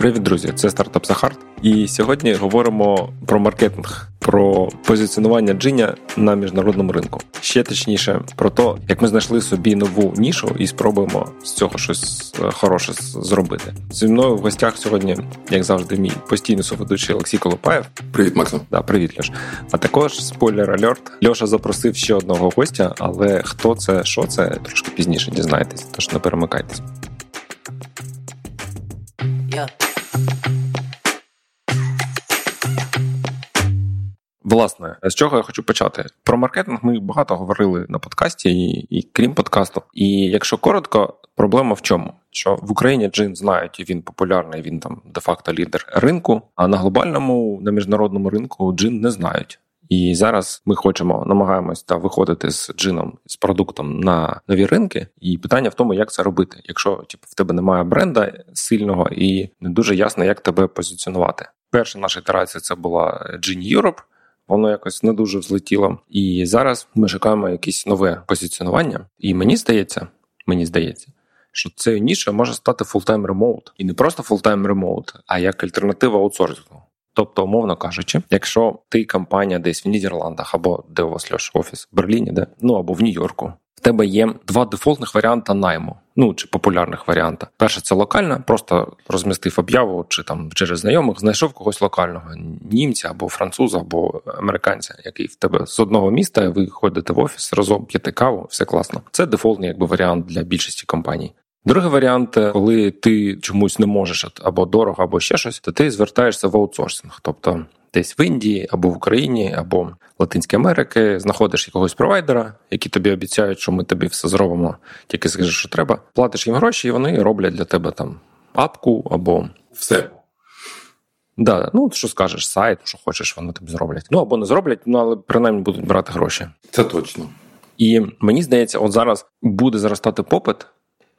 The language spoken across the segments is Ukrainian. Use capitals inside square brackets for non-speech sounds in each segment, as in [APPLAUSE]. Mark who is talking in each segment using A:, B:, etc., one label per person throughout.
A: Привіт, друзі! Це стартап Сахарт. І сьогодні говоримо про маркетинг, про позиціонування джиня на міжнародному ринку. Ще точніше про те, як ми знайшли собі нову нішу і спробуємо з цього щось е, хороше зробити. Зі мною в гостях сьогодні, як завжди, мій постійний соведучий Олексій Колопаєв.
B: Привіт, Максим.
A: Да, привіт, Льош. А також спойлер альорт. Льоша запросив ще одного гостя, але хто це, що це, трошки пізніше дізнаєтесь, тож не перемикайтесь. Yeah. Власне, з чого я хочу почати? Про маркетинг ми багато говорили на подкасті, і, і крім подкасту. І якщо коротко, проблема в чому? Що в Україні джин знають, він популярний, він там де-факто лідер ринку. А на глобальному, на міжнародному ринку джин не знають. І зараз ми хочемо намагаємось та виходити з джином з продуктом на нові ринки. І питання в тому, як це робити, якщо типу, в тебе немає бренда сильного і не дуже ясно, як тебе позиціонувати. Перша наша ітерація це була Gin Europe, Воно якось не дуже взлетіло. І зараз ми шукаємо якесь нове позиціонування. І мені здається, мені здається, що це ніша може стати full-time remote. і не просто full-time remote, а як альтернатива аутсорсингу. Тобто, умовно кажучи, якщо ти компанія десь в Нідерландах або де у вас Льош, офіс в Берліні, де ну або в Нью-Йорку, в тебе є два дефолтних варіанти найму. Ну чи популярних варіанта. Перше це локальна, просто розмістив об'яву чи там через знайомих, знайшов когось локального німця або француза, або американця, який в тебе з одного міста. Ви ходите в офіс разом, п'єте каву, все класно. Це дефолтний якби варіант для більшості компаній. Другий варіант, коли ти чомусь не можеш або дорого, або ще щось, то ти звертаєшся в аутсорсинг. Тобто десь в Індії або в Україні, або Латинській Америки знаходиш якогось провайдера, які тобі обіцяють, що ми тобі все зробимо, тільки скажеш, що треба. Платиш їм гроші, і вони роблять для тебе там апку або
B: все.
A: Да, ну що скажеш, сайт, що хочеш, вони тобі зроблять. Ну або не зроблять, ну але принаймні будуть брати гроші.
B: Це точно.
A: І мені здається, от зараз буде зростати попит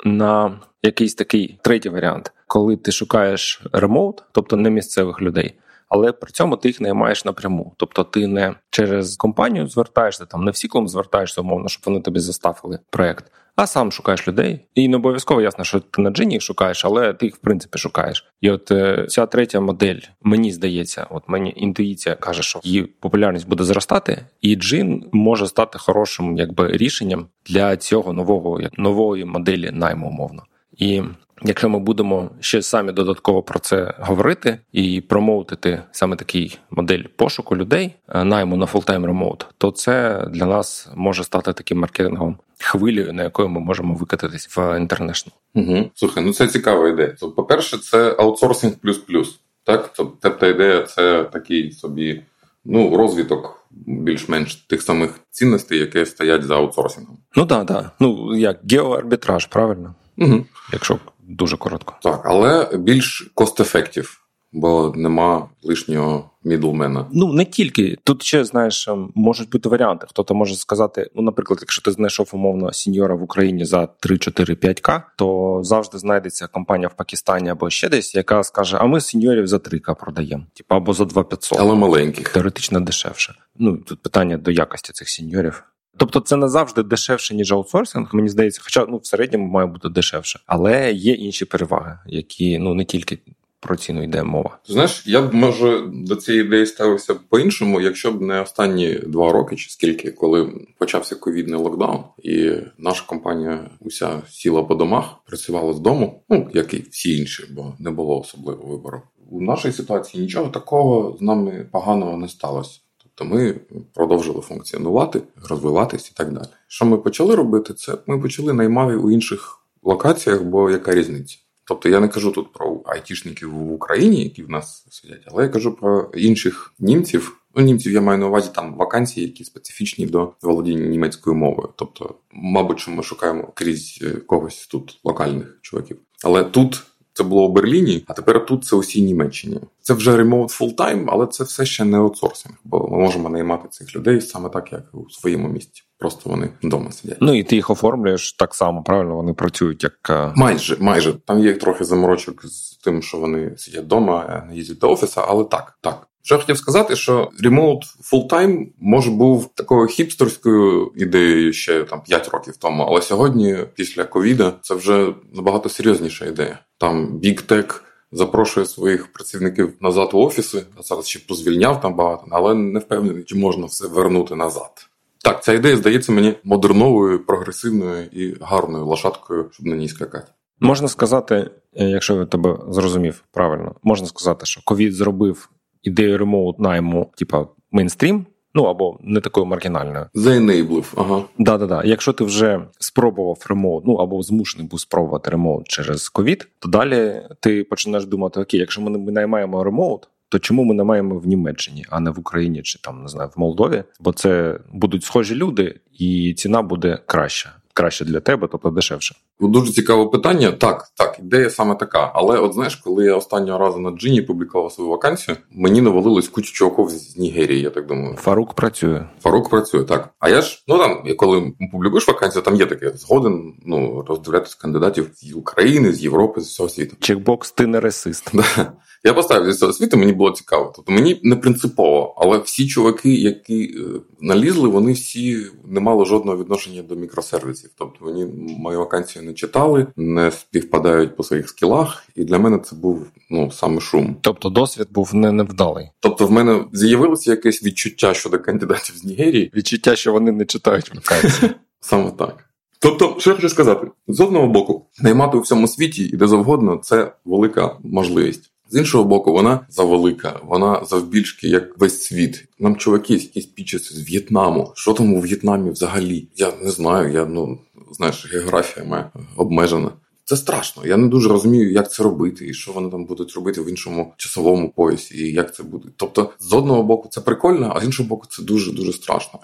A: на якийсь такий третій варіант, коли ти шукаєш ремоут, тобто не місцевих людей але при цьому ти їх наймаєш напряму. Тобто ти не через компанію звертаєшся, там не всі клум звертаєшся, умовно, щоб вони тобі заставили проект, а сам шукаєш людей. І не обов'язково ясно, що ти на джині їх шукаєш, але ти їх в принципі шукаєш. І от е, ця третя модель, мені здається, от мені інтуїція каже, що її популярність буде зростати, і джин може стати хорошим якби рішенням для цього нового нової моделі найму умовно. І Якщо ми будемо ще самі додатково про це говорити і промоутити саме такий модель пошуку людей, е, найму на full-time remote, то це для нас може стати таким маркетингом хвилею, на якою ми можемо викататись в інтернешнл.
B: Угу. Слухай, ну це цікава ідея. То, по-перше, це аутсорсинг плюс плюс. Так, тобто ідея це такий собі ну розвиток більш-менш тих самих цінностей, які стоять за аутсорсингом.
A: Ну так, так. Ну як геоарбітраж, правильно?
B: Угу.
A: Якщо дуже коротко.
B: Так, але більш cost-effective, бо нема лишнього мідлмена.
A: Ну не тільки тут ще знаєш, ем, можуть бути варіанти. Хто-то може сказати: ну, наприклад, якщо ти знайшов умовно сіньора в Україні за 3-4-5к, то завжди знайдеться компанія в Пакистані або ще десь, яка скаже: А ми сіньорів за 3к продаємо, типу або за 2500.
B: але маленьких
A: теоретично дешевше. Ну тут питання до якості цих сіньорів. Тобто це не завжди дешевше, ніж аутсорсинг, мені здається, хоча ну в середньому має бути дешевше, але є інші переваги, які ну не тільки про ціну йде мова.
B: Знаєш, я б може до цієї ідеї ставився по-іншому, якщо б не останні два роки чи скільки, коли почався ковідний локдаун, і наша компанія уся сіла по домах, працювала з дому, ну як і всі інші, бо не було особливого вибору. У нашій ситуації нічого такого з нами поганого не сталося. Тобто ми продовжили функціонувати, розвиватись і так далі. Що ми почали робити? Це ми почали наймати у інших локаціях, бо яка різниця? Тобто я не кажу тут про айтішників в Україні, які в нас сидять, але я кажу про інших німців. Ну, німців я маю на увазі там вакансії, які специфічні до володіння німецькою мовою. Тобто, мабуть, що ми шукаємо крізь когось тут локальних чуваків. Але тут це було у Берліні, а тепер тут це усій Німеччині. Це вже remote full-time, але це все ще не аутсорсинг, бо ми можемо наймати цих людей саме так, як у своєму місті. Просто вони вдома сидять.
A: Ну і ти їх оформлюєш так само, правильно? Вони працюють як е,
B: майже майже там є трохи заморочок з тим, що вони сидять вдома, не їздять до офісу, але так, так. Що я хотів сказати, що remote full-time може був такою хіпстерською ідеєю ще там 5 років тому, але сьогодні, після ковіда, це вже набагато серйозніша ідея. Там big tech запрошує своїх працівників назад у офіси, а зараз ще позвільняв там багато, але не впевнений, чи можна все вернути назад. Так, ця ідея здається мені модерновою, прогресивною і гарною лошадкою, щоб на ній скакати.
A: Можна сказати, е, якщо я тебе зрозумів правильно, можна сказати, що ковід зробив ідею ремоут найму, типа мейнстрім. Ну або не такою маргінальною.
B: Заенейблив, ага.
A: Да, да, да. Якщо ти вже спробував ремоут, ну або змушений був спробувати ремоут через ковід, то далі ти починаєш думати: окей, якщо ми не наймаємо ремоут, то чому ми не маємо в Німеччині, а не в Україні чи там не знаю в Молдові? Бо це будуть схожі люди, і ціна буде краща краще для тебе, тобто дешевше?
B: Дуже цікаве питання. Так, так, ідея саме така. Але от знаєш, коли я останнього разу на Джині публікував свою вакансію, мені навалилось кучу чуваків з Нігерії, я так думаю.
A: Фарук працює.
B: Фарук працює, так. А я ж, ну там, коли публікуєш вакансію, там є таке згоден ну, роздивлятися кандидатів з України, з Європи, з всього світу.
A: Чекбокс, ти не расист. [LAUGHS]
B: Я поставив зі цього світу, мені було цікаво. Тобто мені не принципово, але всі чуваки, які е, налізли, вони всі не мали жодного відношення до мікросервісів. Тобто вони мою вакансію не читали, не співпадають по своїх скілах, і для мене це був ну саме шум.
A: Тобто досвід був не невдалий.
B: Тобто, в мене з'явилося якесь відчуття щодо кандидатів з Нігерії.
A: Відчуття, що вони не читають вакансії. [LAUGHS]
B: Саме так. Тобто, що я хочу сказати, з одного боку, наймати у всьому світі і де завгодно це велика можливість. З іншого боку, вона завелика, вона завбільшки, як весь світ. Нам чуваки якісь пічаться з В'єтнаму. Що там у В'єтнамі взагалі? Я не знаю. Я ну знаєш, географія моя обмежена. Це страшно. Я не дуже розумію, як це робити, і що вони там будуть робити в іншому часовому поясі, і як це буде. Тобто, з одного боку, це прикольно, а з іншого боку, це дуже дуже страшно.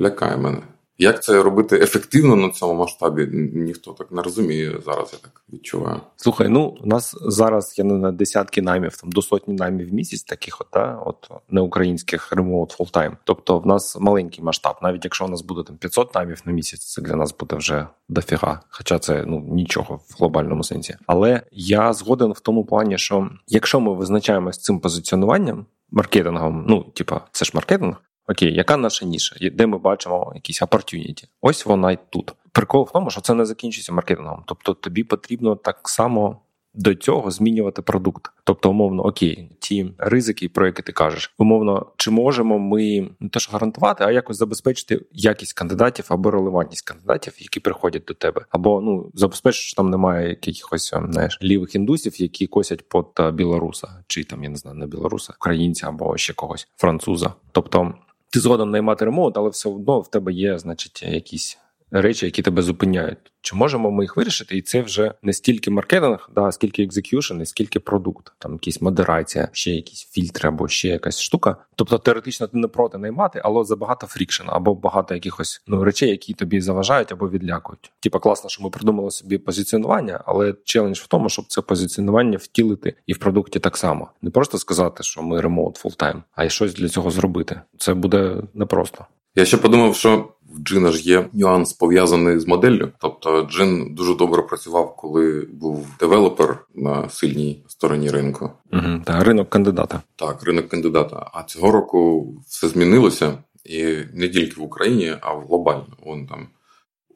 B: Лякає мене. Як це робити ефективно на цьому масштабі? Ніхто так не розуміє зараз. Я так відчуваю.
A: Слухай, ну у нас зараз є на десятки наймів, там до сотні наймів в місяць, таких от, да, от неукраїнських remote full-time. Тобто, в нас маленький масштаб. Навіть якщо у нас буде там 500 наймів на місяць, це для нас буде вже дофіга. Хоча це ну нічого в глобальному сенсі. Але я згоден в тому плані, що якщо ми визначаємось цим позиціонуванням. Маркетингом, ну типа, це ж маркетинг, Окей, яка наша ніша? Де ми бачимо якісь opportunity? Ось вона й тут. Прикол в тому, що це не закінчується маркетингом. Тобто тобі потрібно так само до цього змінювати продукт. Тобто, умовно, окей, ті ризики, про які ти кажеш, умовно, чи можемо ми не те, що гарантувати, а якось забезпечити якість кандидатів або релевантність кандидатів, які приходять до тебе, або ну забезпечити, що там немає якихось ем, знаєш, лівих індусів, які косять под е, білоруса, чи там я не знаю, не білоруса, українця або ще когось француза. Тобто ти згоден наймати remote, але все одно в тебе є, значить, якісь речі, які тебе зупиняють. Чи можемо ми їх вирішити? І це вже не стільки маркетинг, да, скільки execution, і скільки продукт, там якісь модерація, ще якісь фільтри або ще якась штука. Тобто теоретично ти не проти наймати, але забагато friction або багато якихось ну речей, які тобі заважають або відлякують. Типа класно, що ми придумали собі позиціонування, але челендж в тому, щоб це позиціонування втілити і в продукті так само. Не просто сказати, що ми remote full-time, а й щось для цього зробити. Це буде непросто.
B: Я ще подумав, що в Джина ж є нюанс пов'язаний з моделлю. Тобто, Джин дуже добре працював, коли був девелопер на сильній стороні ринку.
A: Угу, Та ринок кандидата.
B: Так, ринок кандидата. А цього року все змінилося, і не тільки в Україні, а в глобально. Вон там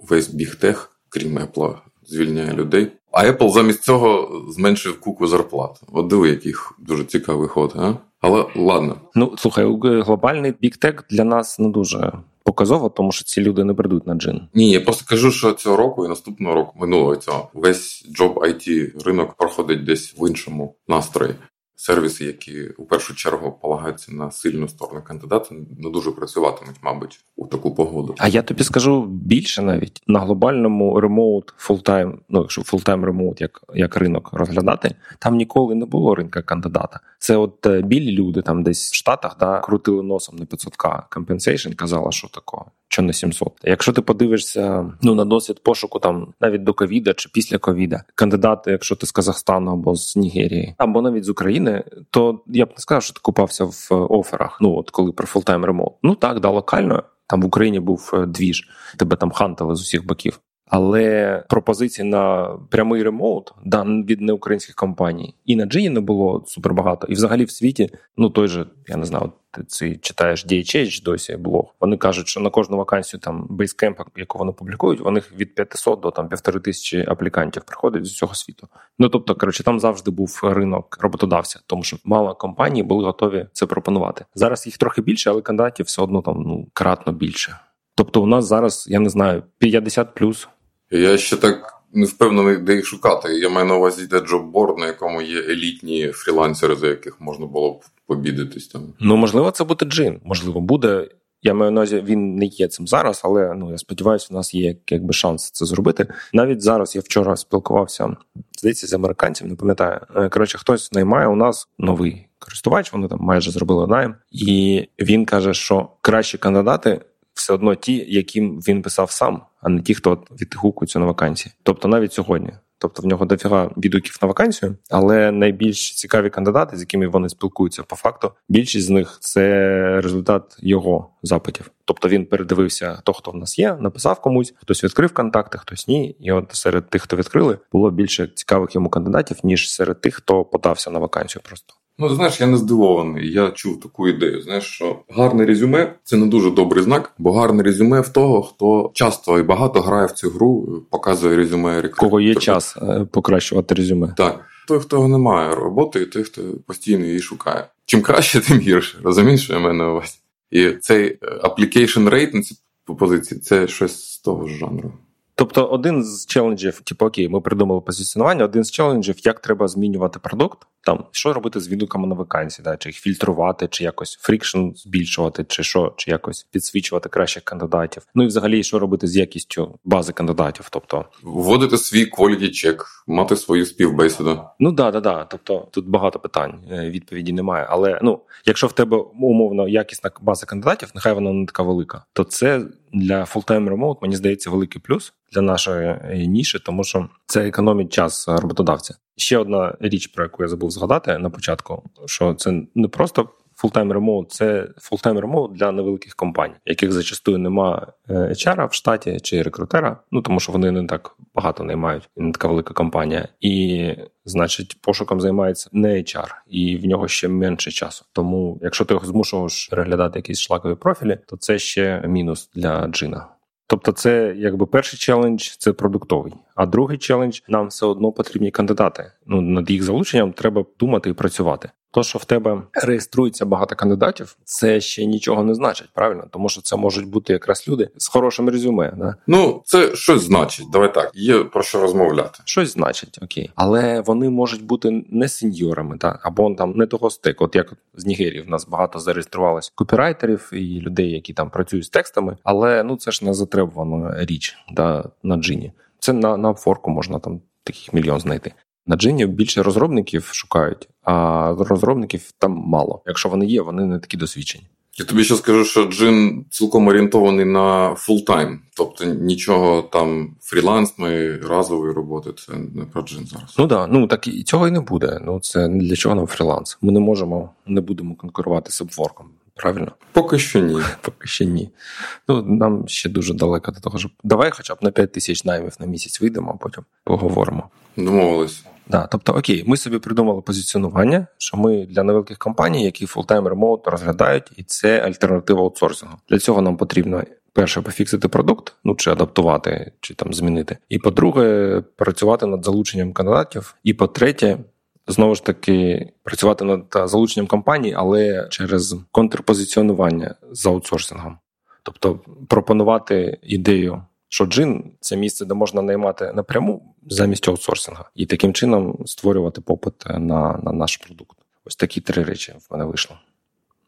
B: весь big tech, крім Apple, звільняє людей. А Apple замість цього зменшив Куку зарплату. От диви, яких дуже цікавий ход, а? Але ладно.
A: Ну слухай, глобальний big tech для нас не дуже показово, тому що ці люди не прийдуть на Djinni.
B: Ні, я просто кажу, що цього року і наступного року минулого цього весь job IT ринок проходить десь в іншому настрої сервіси, які у першу чергу полагаються на сильну сторону кандидата, не дуже працюватимуть, мабуть, у таку погоду.
A: А я тобі скажу більше навіть на глобальному remote full-time, ну якщо full-time remote як як ринок розглядати, там ніколи не було ринка кандидата. Це от е, білі люди там десь в Штатах да крутили носом на 500к compensation, казала, що такого що не 700. Якщо ти подивишся ну на досвід пошуку, там навіть до ковіда чи після ковіда, кандидати, якщо ти з Казахстану або з Нігерії, або навіть з України, то я б не сказав, що ти купався в offer ах. Ну от коли про full-time remote. Ну так, да, локально. Там в Україні був е, двіж, тебе там хантали з усіх боків. Але пропозицій на прямий remote да, від неукраїнських компаній і на Djinni не було супербагато. І взагалі в світі, ну той же, я не знаю, ти це читаєш DHH досі блог. Вони кажуть, що на кожну вакансію там Basecamp, яку вони публікують, них від 500 до там півтори тисячі аплікантів приходить з усього світу. Ну тобто, коротше, там завжди був ринок роботодавця, тому що мало компаній були готові це пропонувати. Зараз їх трохи більше, але кандидатів все одно там ну кратно більше. Тобто, у нас зараз я не знаю 50 плюс.
B: Я ще так. Не впевнений, де їх шукати. Я маю на увазі де джобборд, на якому є елітні фрілансери, за яких можна було б побідитись там.
A: Ну можливо, це буде джин. Можливо, буде. Я маю на увазі, він не є цим зараз, але ну я сподіваюся, у нас є якби шанс це зробити. Навіть зараз я вчора спілкувався здається, з американців, не пам'ятаю. Е, коротше, хтось наймає у нас новий користувач. Вони там майже зробили найм, і він каже, що кращі кандидати все одно ті, яким він писав сам, а не ті, хто відгукується на вакансії. Тобто навіть сьогодні. Тобто в нього дофіга відгуків на вакансію, але найбільш цікаві кандидати, з якими вони спілкуються по факту, більшість з них це результат його запитів. Тобто він передивився, хто хто в нас є, написав комусь, хтось відкрив контакти, хтось ні. І от серед тих, хто відкрили, було більше цікавих йому кандидатів ніж серед тих, хто подався на вакансію. Просто
B: Ну, знаєш, я не здивований. Я чув таку ідею. Знаєш, що гарне резюме це не дуже добрий знак, бо гарне резюме в того, хто часто і багато грає в цю гру, показує резюме
A: рекрутера. Кого є час е, покращувати резюме.
B: Так. Той, хто не має роботи, і той, хто постійно її шукає. Чим краще, [LAUGHS] тим гірше. Розумієш, що я маю на увазі? І цей е, application rate на цій позиції це щось з того ж жанру.
A: Тобто, один з челенджів, типу, окей, ми придумали позиціонування. Один з челенджів, як треба змінювати продукт, там що робити з відгуками на вакансії, да, чи їх фільтрувати, чи якось friction збільшувати, чи що, чи якось підсвічувати кращих кандидатів. Ну і взагалі, що робити з якістю бази кандидатів, тобто
B: вводити свій quality check, мати свою співбесіду.
A: Ну да, да, да. Тобто тут багато питань, е, відповіді немає. Але ну, якщо в тебе умовно якісна база кандидатів, нехай вона не така велика, то це для full-time remote, мені здається, великий плюс для нашої е, ніші, тому що це економить час роботодавця. Ще одна річ, про яку я забув згадати на початку, що це не просто full-time remote, це full-time remote для невеликих компаній, яких зачастую нема е, HR в штаті чи рекрутера, ну тому що вони не так багато наймають, не така велика компанія, і значить, пошуком займається не HR, і в нього ще менше часу. Тому, якщо ти його змушуєш переглядати якісь шлакові профілі, то це ще мінус для джина. Тобто, це якби перший челендж це продуктовий, а другий челендж нам все одно потрібні кандидати. Ну над їх залученням треба думати і працювати. То, що в тебе реєструється багато кандидатів, це ще нічого не значить, правильно? Тому що це можуть бути якраз люди з хорошим резюме. Да?
B: Ну це щось значить. Давай так, є про що розмовляти.
A: Щось значить, окей, але вони можуть бути не сеньорами, та або там не того стеку. От як з Нігерії в нас багато зареєструвалось копірайтерів і людей, які там працюють з текстами, але ну це ж не затребувана річ да, на джині. Це на на форку можна там таких мільйон знайти. На джині більше розробників шукають, а розробників там мало. Якщо вони є, вони не такі досвідчені.
B: Я тобі ще скажу, що Djinni цілком орієнтований на full-time, тобто нічого там фрілансної, разової роботи. Це не про Djinni зараз.
A: Ну да, ну так і цього і не буде. Ну це для чого нам фріланс? Ми не можемо, не будемо конкурувати з Upwork ом. Правильно?
B: Поки що ні. [LAUGHS]
A: Поки що ні. Ну нам ще дуже далеко до того, що давай, хоча б на 5 тисяч наймів на місяць вийдемо, а потім поговоримо.
B: Домовились.
A: Да, тобто, окей, ми собі придумали позиціонування, що ми для невеликих компаній, які full-time remote розглядають, і це альтернатива аутсорсингу. Для цього нам потрібно. Перше, пофіксити продукт, ну чи адаптувати, чи там змінити. І по-друге, працювати над залученням кандидатів. І по-третє, знову ж таки працювати над залученням компаній, але через контрпозиціонування з аутсорсингом. Тобто пропонувати ідею що джин це місце, де можна наймати напряму замість аутсорсинга, і таким чином створювати попит на, на наш продукт. Ось такі три речі в мене вийшло.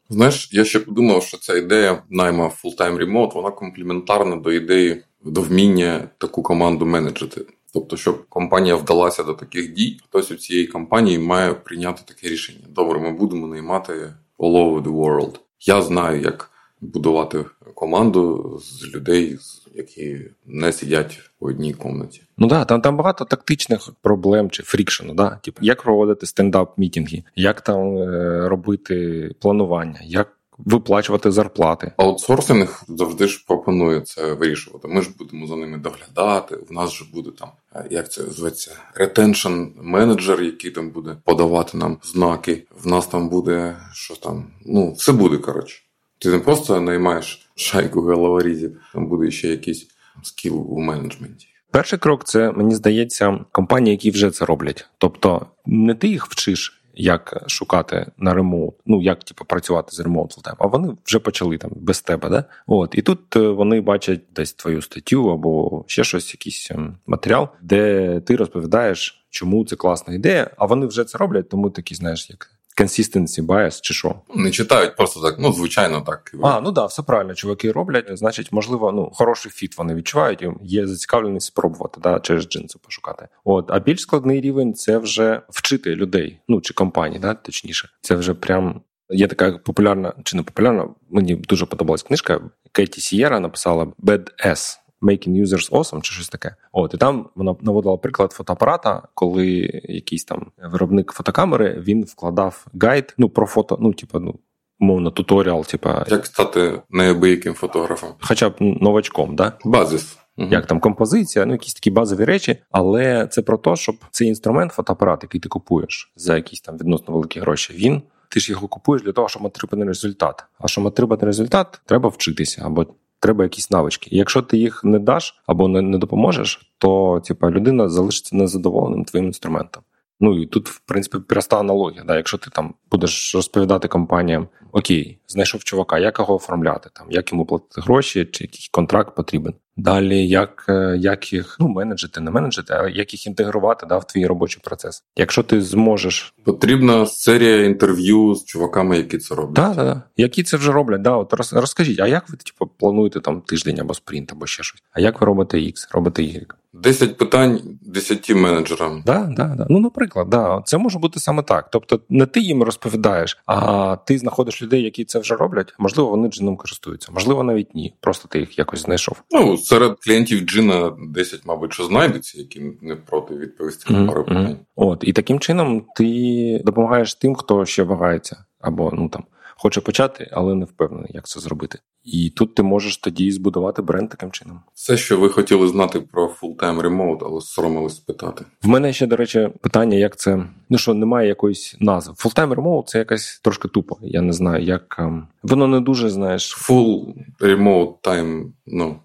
B: Знаєш, я ще подумав, що ця ідея найма full-time remote, вона комплементарна до ідеї до вміння таку команду менеджити. Тобто, щоб компанія вдалася до таких дій, хтось у цієї компанії має прийняти таке рішення. Добре, ми будемо наймати all over the world. Я знаю, як будувати команду з людей, які не сидять в одній комнаті.
A: Ну да, там там багато тактичних проблем чи фрікшену. Да? Типу, як проводити стендап мітинги, як там е, робити планування, як виплачувати зарплати.
B: Аутсорсинг завжди ж пропонує це вирішувати. Ми ж будемо за ними доглядати. У нас же буде там, як це зветься, retention менеджер, який там буде подавати нам знаки. В нас там буде що там. Ну, все буде коротше. Ти не просто наймаєш шайку головорізів, там буде ще якийсь skill у менеджменті.
A: Перший крок це мені здається компанії, які вже це роблять. Тобто не ти їх вчиш. Як шукати на remote, ну як типу, працювати з full-time, а вони вже почали там без тебе, да? От і тут е, вони бачать десь твою статтю або ще щось, якийсь ем, матеріал, де ти розповідаєш, чому це класна ідея, а вони вже це роблять, тому такі, знаєш, як consistency bias чи що?
B: Не читають просто так, ну звичайно, так.
A: А, ну да, все правильно, чуваки роблять. Значить, можливо, ну хороший фіт вони відчувають. Є зацікавленість спробувати да, через джинси пошукати. От, а більш складний рівень це вже вчити людей, ну чи компаній, да, точніше. Це вже прям. Є така популярна чи не популярна. Мені дуже подобалась книжка. Кеті Сієра написала Bad S. Making Users Awesome чи щось таке. От і там вона наводила приклад фотоапарата, коли якийсь там виробник фотокамери він вкладав гайд, ну про фото, ну типу, ну. Мовно, туторіал, типа
B: як стати неабияким фотографом,
A: хоча б новачком, да
B: базис,
A: угу. як там композиція, ну якісь такі базові речі, але це про те, щоб цей інструмент, фотоапарат, який ти купуєш за якісь там відносно великі гроші, він ти ж його купуєш для того, щоб отримати результат. А щоб отримати результат, треба вчитися або треба якісь навички. якщо ти їх не даш або не, не допоможеш, то типа людина залишиться незадоволеним твоїм інструментом. Ну і тут, в принципі, проста аналогія. Да? Якщо ти там будеш розповідати компаніям, окей, знайшов чувака, як його оформляти, там як йому платити гроші, чи який контракт потрібен. Далі, як е, як їх ну менеджити, не менеджити, а як їх інтегрувати да, в твій робочий процес. Якщо ти зможеш,
B: потрібна серія інтерв'ю з чуваками, які це роблять.
A: Так, да, да. які це вже роблять. Да, от розкажіть, а як ви типу, плануєте там тиждень або спринт, або ще щось? А як ви робите X, робите Y?
B: Десять питань десяти менеджерам.
A: Да, да, да. Ну, наприклад, да. це може бути саме так. Тобто, не ти їм розповідаєш, а ти знаходиш людей, які це вже роблять. Можливо, вони джином користуються, можливо, навіть ні. Просто ти їх якось знайшов.
B: Ну серед клієнтів джина 10, мабуть, що знайдуться, які не проти відповісти на пару питань.
A: От і таким чином ти допомагаєш тим, хто ще вагається, або ну там хоче почати, але не впевнений, як це зробити. І тут ти можеш тоді збудувати бренд таким чином.
B: Все, що ви хотіли знати про full-time remote, але соромились питати.
A: В мене ще, до речі, питання, як це ну що немає якоїсь назви. Full-time remote – це якась трошки тупо. Я не знаю, як ем, воно не дуже знаєш.
B: Full remote time, ну.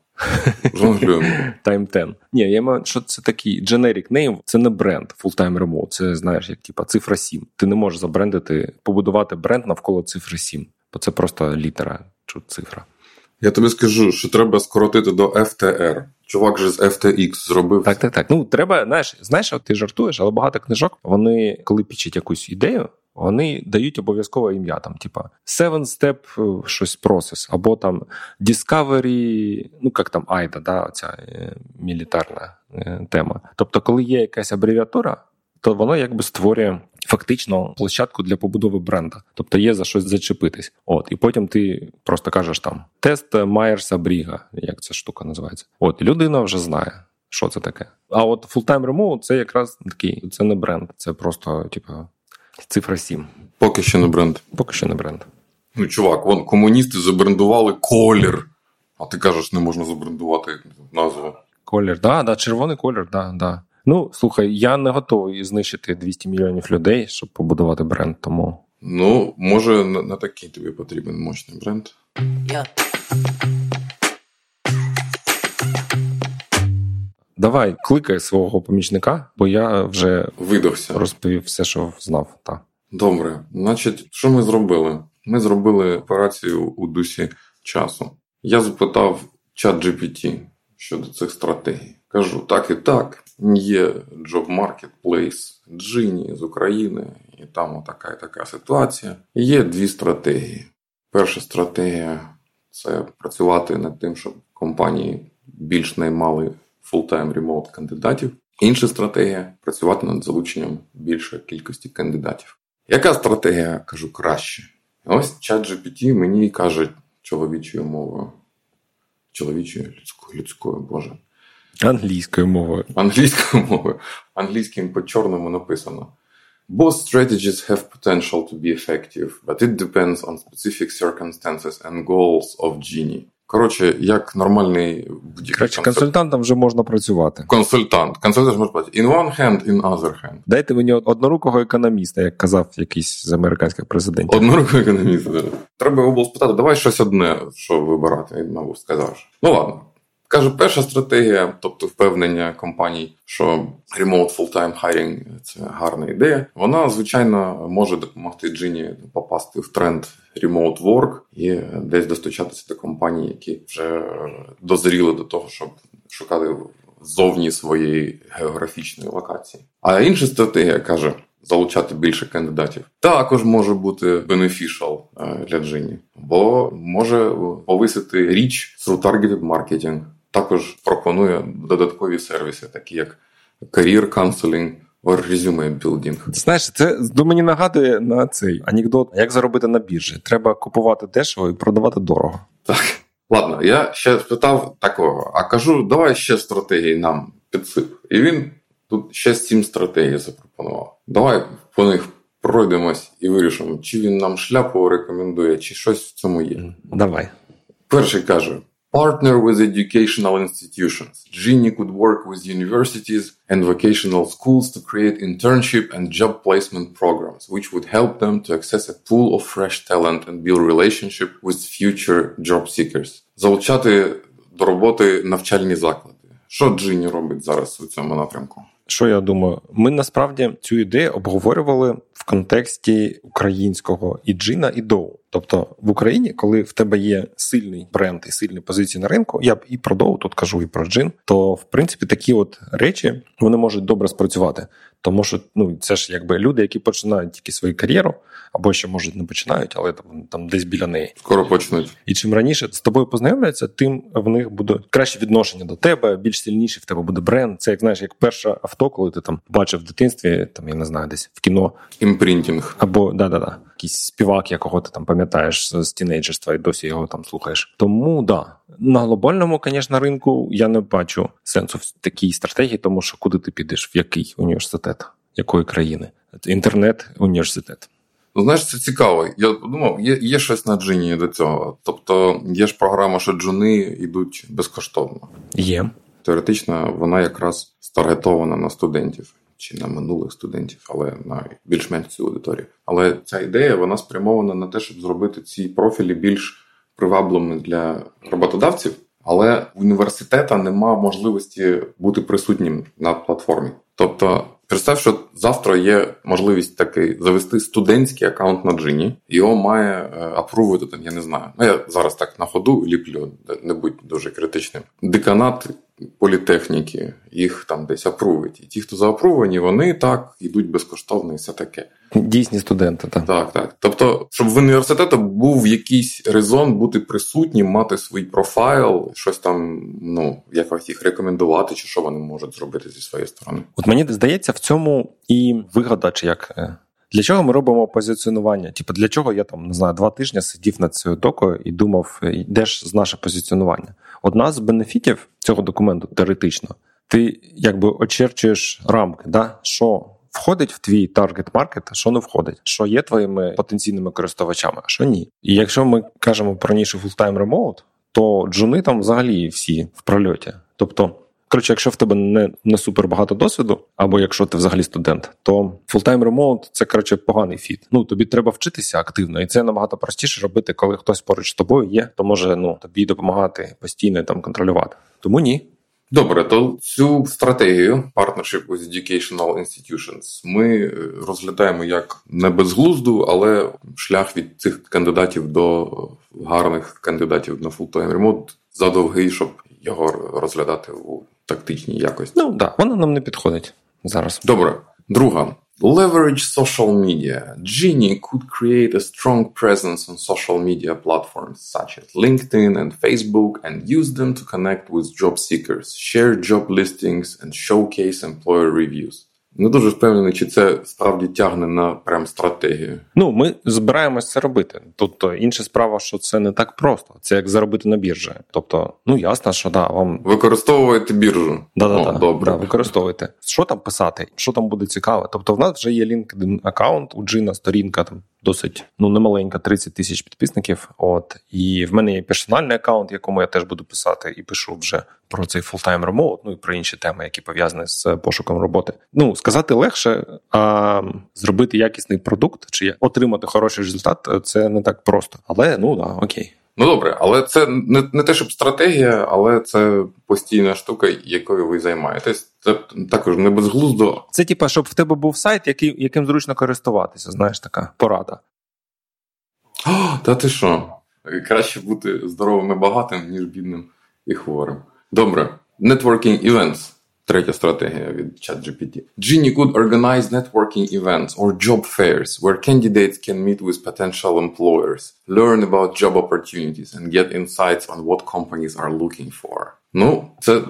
A: Time 10. Ні, я маю, що це такий generic name, це не бренд full-time remote, це знаєш, як типа цифра 7. Ти не можеш забрендити, побудувати бренд навколо цифри 7, бо це просто літера чи цифра.
B: Я тобі скажу, що треба скоротити до FTR. Чувак же з FTX зробив.
A: Так, так, так. Ну треба, знаєш, знаєш, ти жартуєш, але багато книжок вони, коли пічуть якусь ідею, вони дають обов'язкове ім'я, там, типа Seven Step е, щось process, або там Discovery, ну як там Айда, да, ця е, мілітарна е, тема. Тобто, коли є якась абревіатура, то воно якби створює фактично площадку для побудови бренда. Тобто є за щось зачепитись. От, і потім ти просто кажеш там тест Майерса Бріга, як ця штука називається. От, людина вже знає. Що це таке? А от full-time remote це якраз такий, це не бренд, це просто, типу, Цифра 7.
B: Поки що не бренд.
A: Поки що не бренд.
B: Ну, чувак, вон комуністи забрендували колір. А ти кажеш, не можна забрендувати назву.
A: Колір, да, да, червоний колір, да, да. Ну, слухай, я не готовий знищити 200 мільйонів людей, щоб побудувати бренд, тому.
B: Ну, може, на, на такий тобі потрібен мощний бренд. Yeah.
A: Давай кликай свого помічника, бо я вже
B: видохся.
A: Розповів все, що знав. Та.
B: Добре, значить, що ми зробили? Ми зробили операцію у дусі часу. Я запитав чат GPT щодо цих стратегій. Кажу, так і так. Є Job Marketplace Джині з України, і там така і така ситуація. Є дві стратегії. Перша стратегія це працювати над тим, щоб компанії більш наймали full-time remote кандидатів. Інша стратегія працювати над залученням більшої кількості кандидатів. Яка стратегія кажу краще? Ось чат GPT мені каже чоловічою мовою. Чоловічою людською, людською, боже.
A: Англійською мовою.
B: Англійською мовою. Англійським по чорному написано. Both strategies have potential to be effective, but it depends on specific circumstances and goals of Genie. Коротше, як нормальний будь-який
A: Коротше, консультантом вже можна працювати.
B: Консультант. Консультант може працювати. In one hand, in other hand.
A: Дайте мені однорукого економіста, як казав якийсь з американських президентів.
B: Однорукого економіста. Треба його було спитати, давай щось одне, що вибирати. Він, мабуть, сказав. Ну ладно. Каже, перша стратегія, тобто впевнення компаній, що remote full-time hiring – це гарна ідея. Вона, звичайно, може допомогти Джині попасти в тренд remote work і десь достучатися до компаній, які вже дозріли до того, щоб шукати зовні своєї географічної локації. А інша стратегія каже. Залучати більше кандидатів також може бути beneficial для Джині, бо може повисити річ through targeted marketing, також пропонує додаткові сервіси, такі як Career Counseling or Resume Building.
A: Знаєш, це мені нагадує на цей анекдот, як заробити на біржі. Треба купувати дешево і продавати дорого.
B: Так, ладно, я ще спитав такого, а кажу, давай ще стратегії нам підсип. І він тут ще сім стратегій запропонував. Давай по них пройдемось і вирішимо, чи він нам шляпу рекомендує, чи щось в цьому є.
A: Давай.
B: Перший каже: Partner with educational institutions. Genie could work with universities and vocational schools to create internship and job placement programs, which would help them to access a pool of fresh talent and build relationship with future job seekers. Залучати до роботи навчальні заклади. Що Джині робить зараз у цьому напрямку?
A: Що я думаю, ми насправді цю ідею обговорювали в контексті українського і джина, і доу. Тобто в Україні, коли в тебе є сильний бренд і сильні позиції на ринку, я б і про доу тут кажу, і про джин, то в принципі такі от речі вони можуть добре спрацювати. Тому що ну це ж якби люди, які починають тільки свою кар'єру, або ще може не починають, але там там десь біля неї.
B: Скоро почнуть.
A: І чим раніше з тобою познайомляться, тим в них буде краще відношення до тебе, більш сильніше в тебе буде бренд. Це як знаєш, як перше авто, коли ти там бачив в дитинстві, там я не знаю, десь в кіно
B: imprinting.
A: Або да-да-да, якийсь співак, якого ти там пам'ятаєш з тінейджерства і досі його там слухаєш. Тому да. На глобальному, звісно, ринку я не бачу сенсу в такій стратегії, тому що куди ти підеш, в який університет, якої країни? Інтернет, університет.
B: Ну, знаєш, це цікаво. Я подумав, є є щось на джині до цього. Тобто є ж програма, що джуни йдуть безкоштовно.
A: Є.
B: Теоретично, вона якраз старгетована на студентів чи на минулих студентів, але на більш-менш цю аудиторію. Але ця ідея вона спрямована на те, щоб зробити ці профілі більш привабливими для роботодавців. Але у університета нема можливості бути присутнім на платформі. Тобто, представ, що завтра є можливість таки завести студентський аккаунт на джині, його має апрувити там, я не знаю. Ну я зараз так на ходу ліплю, не будь дуже критичним. Деканат політехніки, їх там десь апрувить. І ті, хто заапрувані, вони так йдуть безкоштовно і все таке.
A: Дійсні студенти, так.
B: Так, так. Тобто, щоб в університету був якийсь резон бути присутнім, мати свій профайл, щось там, ну, якось їх рекомендувати, чи що вони можуть зробити зі своєї сторони.
A: От мені здається, в цьому і вигода, чи як. Е, для чого ми робимо позиціонування? Типу, для чого я там не знаю два тижні сидів над цією докою і думав, е, де ж з наше позиціонування? Одна з бенефітів цього документу теоретично, ти якби очерчуєш рамки, да? що входить в твій таргет маркет, що не входить, що є твоїми потенційними користувачами, а що ні. І якщо ми кажемо про нішу full-time remote, то джуни там взагалі всі в прольоті. Тобто. Коротше, якщо в тебе не не супер багато досвіду, або якщо ти взагалі студент, то full-time remote – це коротше поганий фіт. Ну тобі треба вчитися активно, і це набагато простіше робити, коли хтось поруч з тобою є, то може ну тобі допомагати постійно там контролювати. Тому ні.
B: Добре, то цю стратегію Partnership with Educational Institutions ми розглядаємо як не безглузду, але шлях від цих кандидатів до гарних кандидатів на full-time remote задовгий, щоб його розглядати у тактичній якості.
A: Ну так, да, вона нам не підходить зараз.
B: Добре, друга. Leverage social media. Genie could create a strong presence on social media platforms such as LinkedIn and Facebook and use them to connect with job seekers, share job listings and showcase employer reviews. Не дуже впевнений, чи це справді тягне на прям стратегію.
A: Ну, ми збираємось це робити. Тобто інша справа, що це не так просто. Це як заробити на біржі. Тобто, ну ясно, що да, вам
B: використовуєте біржу.
A: Да, да, да. Добре. Да, використовуйте. Що там писати? Що там буде цікаве? Тобто, в нас вже є LinkedIn аккаунт у Джина, сторінка там досить ну немаленька, 30 тисяч підписників. От і в мене є персональний аккаунт, якому я теж буду писати, і пишу вже про цей full-time remote, ну і про інші теми, які пов'язані з пошуком роботи. Ну сказати легше, а зробити якісний продукт чи отримати хороший результат це не так просто. Але ну да, окей.
B: Ну добре, але це не не те, щоб стратегія, але це постійна штука, якою ви займаєтесь. Це також не безглуздо.
A: Це типа, щоб в тебе був сайт, який, яким зручно користуватися. Знаєш, така порада.
B: О, Та ти що? Краще бути здоровим і багатим, ніж бідним і хворим. Добре, networking events. Третя стратегія від ChatGPT. Genie could organize networking events or job fairs where candidates can meet with potential employers, learn about job opportunities and get insights on what companies are looking for. Ну, це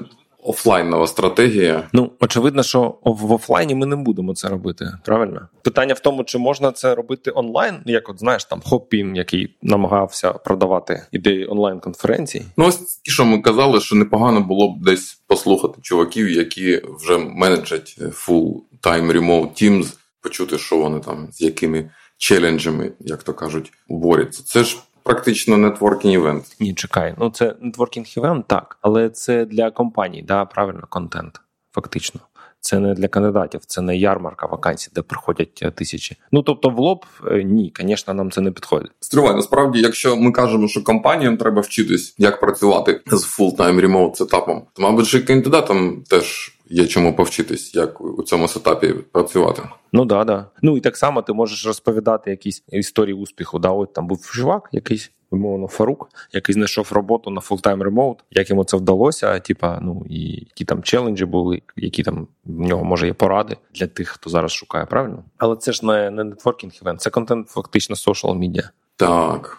B: офлайнова стратегія.
A: Ну очевидно, що в офлайні ми не будемо це робити. Правильно, питання в тому, чи можна це робити онлайн, як от знаєш, там Хоппін, який намагався продавати ідеї онлайн-конференцій.
B: Ну ось ті, що ми казали, що непогано було б десь послухати чуваків, які вже менеджать full-time remote teams, почути, що вони там з якими челенджами, як то кажуть, борються. Це ж практично нетворкінг івент.
A: Ні, чекай. Ну це нетворкінг івент, так, але це для компаній, да, правильно, контент, фактично. Це не для кандидатів, це не ярмарка вакансій, де приходять е, тисячі. Ну тобто, в лоб е, ні, звісно, нам це не підходить.
B: Стривай, насправді, якщо ми кажемо, що компаніям треба вчитись, як працювати з full-time remote setup ом, то мабуть, і кандидатам теж є чому повчитись, як у цьому setup і працювати.
A: Ну да, да. Ну і так само ти можеш розповідати якісь історії успіху. Да, от там був чувак, якийсь умовно Фарук, який знайшов роботу на full-time remote, як йому це вдалося, типа, ну і які там challenge і були, які там в нього може є поради для тих, хто зараз шукає, правильно? Але це ж не не networking event, це контент, фактично social media.
B: Так.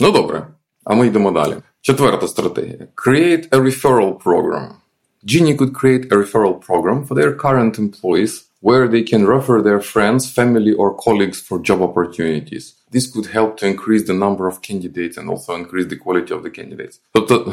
B: Ну добре. А ми йдемо далі. Четверта стратегія: Create a referral program. Genie could create a referral program for their current employees where they can refer their friends, family, or colleagues for job opportunities. This could help to increase the number of candidates and also increase the quality of the candidates. Тобто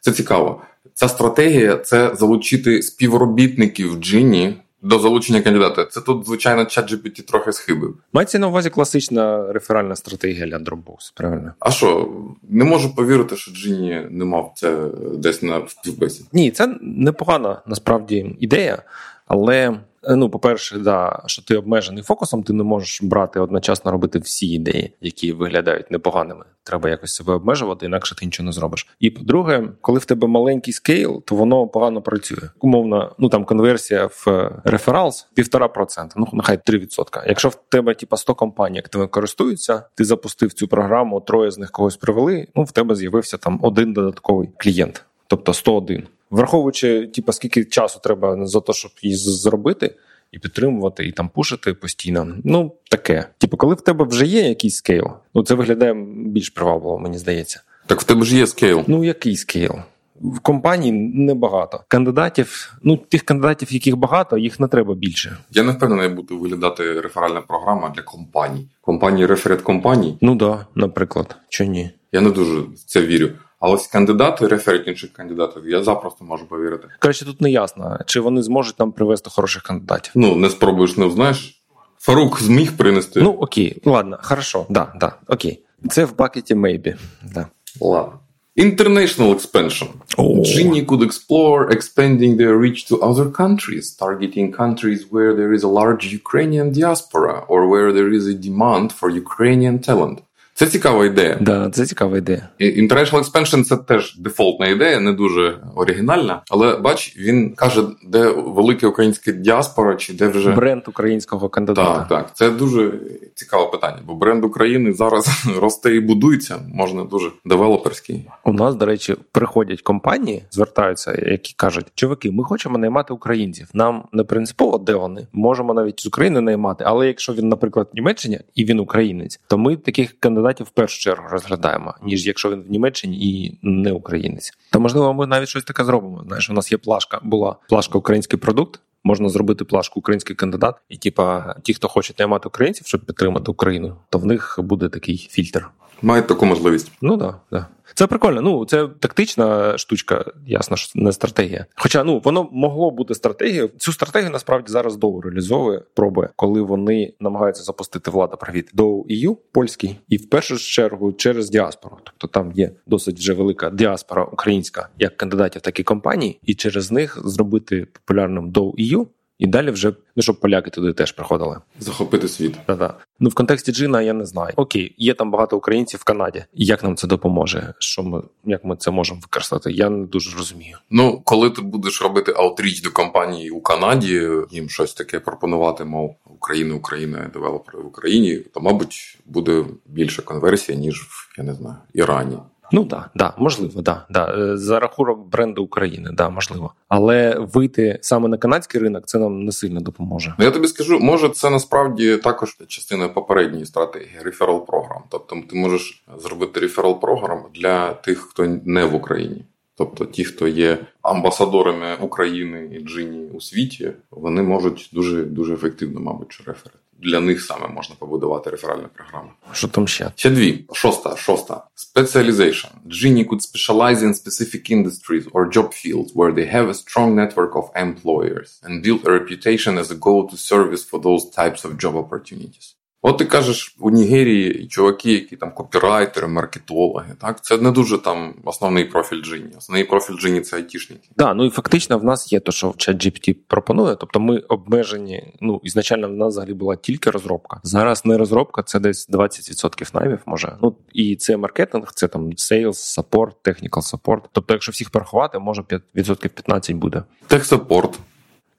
B: це цікаво. Ця стратегія це залучити співробітників Джині до залучення кандидата. Це тут, звичайно, ChatGPT трохи схибив.
A: Мається на увазі класична реферальна стратегія для Dropbox, правильно?
B: А що, не можу повірити, що Джині не мав це десь на співбесі.
A: Ні, це непогана насправді ідея, але ну, по-перше, да, що ти обмежений фокусом, ти не можеш брати одночасно робити всі ідеї, які виглядають непоганими. Треба якось себе обмежувати, інакше ти нічого не зробиш. І по-друге, коли в тебе маленький скейл, то воно погано працює. Умовно, ну там конверсія в рефералс півтора процента, ну нехай 3%. Якщо в тебе типа 100 компаній, тебе користуються, ти запустив цю програму, троє з них когось привели. Ну в тебе з'явився там один додатковий клієнт, тобто 101. Враховуючи, типу, скільки часу треба за те, щоб її зробити і підтримувати, і там пушити постійно. Ну таке. Типу, коли в тебе вже є якийсь скейл, ну це виглядає більш привабливо, мені здається.
B: Так в тебе ж є скейл.
A: Ну який скейл? В компанії небагато кандидатів. Ну тих кандидатів, яких багато, їх не треба більше.
B: Я не впевнений, буде виглядати реферальна програма для компаній. Компанії реферет компаній.
A: Ну да, наприклад, чи ні?
B: Я не дуже в це вірю. А ось кандидати, реферить інших кандидатів, я запросто можу повірити.
A: Краще тут не ясно, чи вони зможуть нам привести хороших кандидатів.
B: Ну не спробуєш, не знаєш. Фарук зміг принести.
A: Ну окей, ладно, хорошо, да, да, окей. Це в бакеті maybe. Да.
B: Ладно. International expansion. Oh. Genie could explore expanding their reach to other countries, targeting countries where there is a large Ukrainian diaspora or where there is a demand for Ukrainian talent. Це цікава ідея.
A: Да, це цікава ідея.
B: International Expansion – це теж дефолтна ідея, не дуже оригінальна. Але бач, він каже, де велика українська діаспора, чи де вже
A: бренд українського кандидата.
B: Так, так. Це дуже цікаве питання, бо бренд України зараз [LAUGHS] росте і будується. Можна дуже девелоперський.
A: У нас, до речі, приходять компанії, звертаються, які кажуть, чуваки, ми хочемо наймати українців. Нам не принципово, де вони можемо навіть з України наймати. Але якщо він, наприклад, в Німеччині і він українець, то ми таких кандидатів кандидатів в першу чергу розглядаємо, ніж якщо він в Німеччині і не українець. То можливо, ми навіть щось таке зробимо. Знаєш, у нас є плашка, була плашка український продукт. можна зробити плашку український кандидат, і типа ті, хто хоче наймати українців, щоб підтримати Україну, то в них буде такий фільтр.
B: Мають таку можливість.
A: Ну да, да. Це прикольно. Ну це тактична штучка, ясно, що не стратегія. Хоча ну воно могло бути стратегією. Цю стратегію насправді зараз довго реалізовує пробує, коли вони намагаються запустити влада привіт до EU польський, і в першу чергу через діаспору. Тобто там є досить вже велика діаспора українська як кандидатів, так і компаній, і через них зробити популярним до EU і далі вже ну щоб поляки туди теж приходили.
B: Захопити світ.
A: Та-та. Ну в контексті джина я не знаю. Окей, є там багато українців в Канаді. Як нам це допоможе? Що ми як ми це можемо використати? Я не дуже розумію.
B: Ну коли ти будеш робити аутріч до компанії у Канаді, їм щось таке пропонувати, мов Україна, Україна, девелопери в Україні, то мабуть буде більша конверсія ніж в я не знаю Ірані.
A: Ну да, да, можливо, да, да. Е, за рахунок бренду України, да, можливо. Але вийти саме на канадський ринок це нам не сильно допоможе.
B: Ну, я тобі скажу, може, це насправді також частина попередньої стратегії реферал програм. Тобто, ти можеш зробити реферал програм для тих, хто не в Україні. Тобто, ті, хто є амбасадорами України і Джині у світі, вони можуть дуже дуже ефективно, мабуть, реферити для них саме можна побудувати реферальну програму.
A: Що там ще?
B: Ще дві. Шоста, шоста. Specialization. Genie could specialize in specific industries or job fields where they have a strong network of employers and build a reputation as a go-to service for those types of job opportunities. От ти кажеш у Нігерії чуваки, які там копірайтери, маркетологи, так це не дуже там основний профіль Джині. Основний профіль Джині це айтішники.
A: Да, ну і фактично в нас є те, що ChatGPT пропонує. Тобто ми обмежені. Ну ізначально в нас взагалі була тільки розробка. Зараз не розробка, це десь 20% наймів. Може, ну і це маркетинг, це там sales, support, technical support. Тобто, якщо всіх порахувати, може 5% 15 буде.
B: Техсапорт.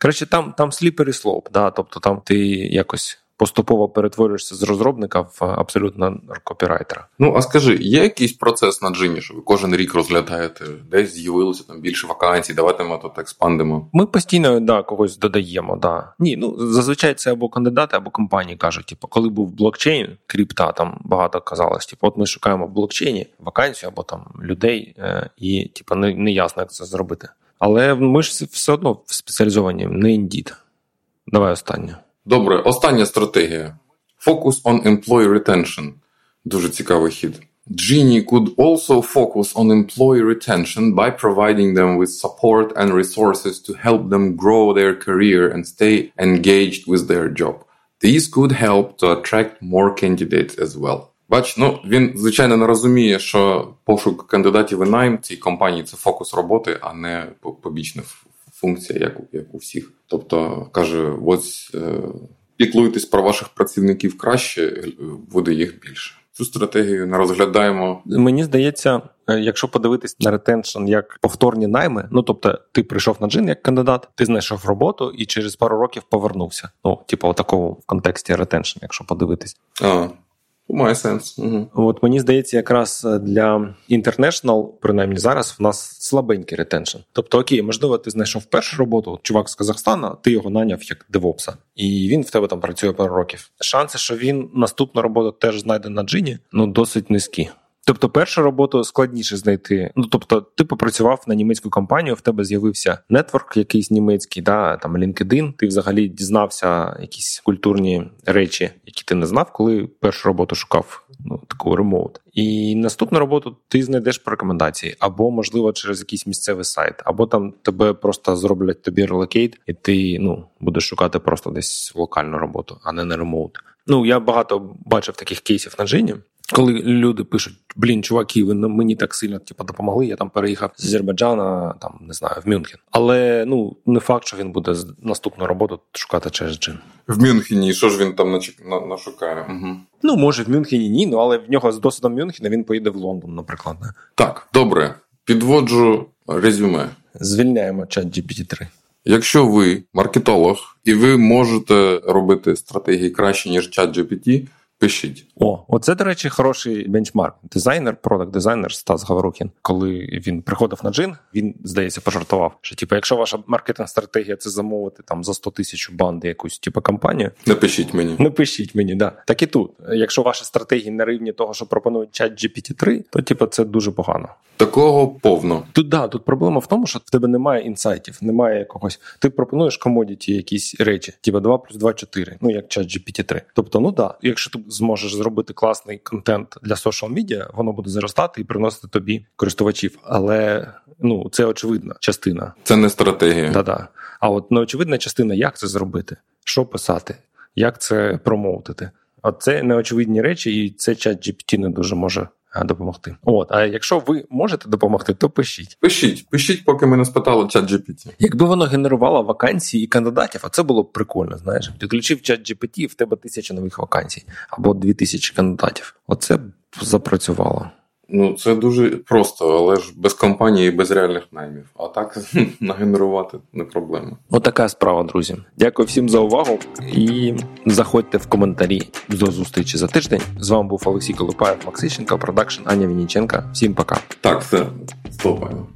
A: Коротше, там там сліпері слоп, да, тобто там ти якось поступово перетворюєшся з розробника в абсолютно копірайтера.
B: Ну а скажи, є якийсь процес на джині, що ви кожен рік розглядаєте, десь з'явилося там більше вакансій, давайте ми тут експандимо.
A: Ми постійно да, когось додаємо. Да. Ні, ну зазвичай це або кандидати, або компанії кажуть, типу, коли був блокчейн, крипта, там багато казалось, типу, от ми шукаємо в блокчейні вакансію або там людей, е, і типу, не, не ясно, як це зробити. Але ми ж все одно спеціалізовані, не індіт. Давай останнє.
B: Добре, остання стратегія. Focus on employee retention. Дуже цікавий хід. Genie could also focus on employee retention by providing them with support and resources to help them grow their career and stay engaged with their job. These could help to attract more candidates as well. Бач, ну він звичайно не розуміє, що пошук кандидатів і найм цій компанії це фокус роботи, а не побічна функція, як у, як у всіх. Тобто каже: ось е, піклуйтесь про ваших працівників краще, е, буде їх більше. Цю стратегію не розглядаємо.
A: Мені здається, е, якщо подивитись на retention як повторні найми, ну тобто, ти прийшов на Djinni як кандидат, ти знайшов роботу і через пару років повернувся. Ну, типу, такого в контексті retention, якщо подивитись.
B: А, Має сенс. Угу.
A: От мені здається, якраз е, для International, принаймні зараз, в нас слабенький retention. Тобто, окей, можливо, ти знайшов першу роботу, чувак з Казахстана, ти його наняв як DevOps а, і він в тебе там працює пару років. Шанси, що він наступну роботу теж знайде на Djinni, ну досить низькі. Тобто, першу роботу складніше знайти. Ну тобто, ти попрацював на німецьку компанію, в тебе з'явився network, якийсь німецький, да там LinkedIn, Ти взагалі дізнався якісь культурні речі, які ти не знав, коли першу роботу шукав. Ну, таку remote. І наступну роботу ти знайдеш по рекомендації, або, можливо, через якийсь місцевий сайт, або там тебе просто зроблять тобі relocate, і ти ну будеш шукати просто десь локальну роботу, а не на remote. Ну я багато бачив таких кейсів на джині. Коли люди пишуть, блін, чуваки, ви мені так сильно типу, допомогли, я там переїхав з Азербайджана, там не знаю, в Мюнхен. Але ну не факт, що він буде наступну роботу шукати через джин.
B: В Мюнхені, що ж він там нашукає? Угу.
A: Ну, може, в Мюнхені ні, ну але в нього з досвідом Мюнхена він поїде в Лондон, наприклад.
B: Так, добре. Підводжу резюме.
A: Звільняємо чат GPT-3.
B: Якщо ви маркетолог і ви можете робити стратегії краще, ніж чат GPT, Пишіть.
A: О, оце, до речі, хороший бенчмарк. Дизайнер, продакт дизайнер Стас Гаврухін. Коли він приходив на джин, він здається пожартував, що типу, якщо ваша маркетинг стратегія це замовити там за 100 тисяч банди якусь типу компанію.
B: Напишіть мені.
A: Напишіть мені, да. Так і тут. Якщо ваші стратегії на рівні того, що пропонують чат GPT-3, то типу, це дуже погано.
B: Такого повно.
A: Тут да, тут проблема в тому, що в тебе немає інсайтів, немає якогось. Ти пропонуєш комодіті якісь речі, типу 2 плюс 2 – 4, ну як чат GPT-3. Тобто, ну да, якщо ти зможеш зробити класний контент для social media, воно буде зростати і приносити тобі користувачів. Але ну це очевидна частина.
B: Це не стратегія.
A: Да-да. А от неочевидна частина, як це зробити, що писати, як це промоутити. А це неочевидні речі, і це чат GPT не дуже може допомогти. От, а якщо ви можете допомогти, то пишіть.
B: Пишіть, пишіть, поки ми не спитали чат GPT.
A: Якби воно генерувало вакансії і кандидатів, а це було б прикольно. Знаєш, підключив чат GPT, в тебе тисяча нових вакансій або дві тисячі кандидатів. Оце б запрацювало.
B: Ну, це дуже просто, але ж без компанії, без реальних наймів. А так [LAUGHS] нагенерувати не проблема.
A: Отака справа, друзі. Дякую всім за увагу і заходьте в коментарі до зустрічі за тиждень. З вами був Олексій Колупаєв, Максищенко, продакшн Аня Вініченка. Всім пока.
B: Так, все, стопаємо.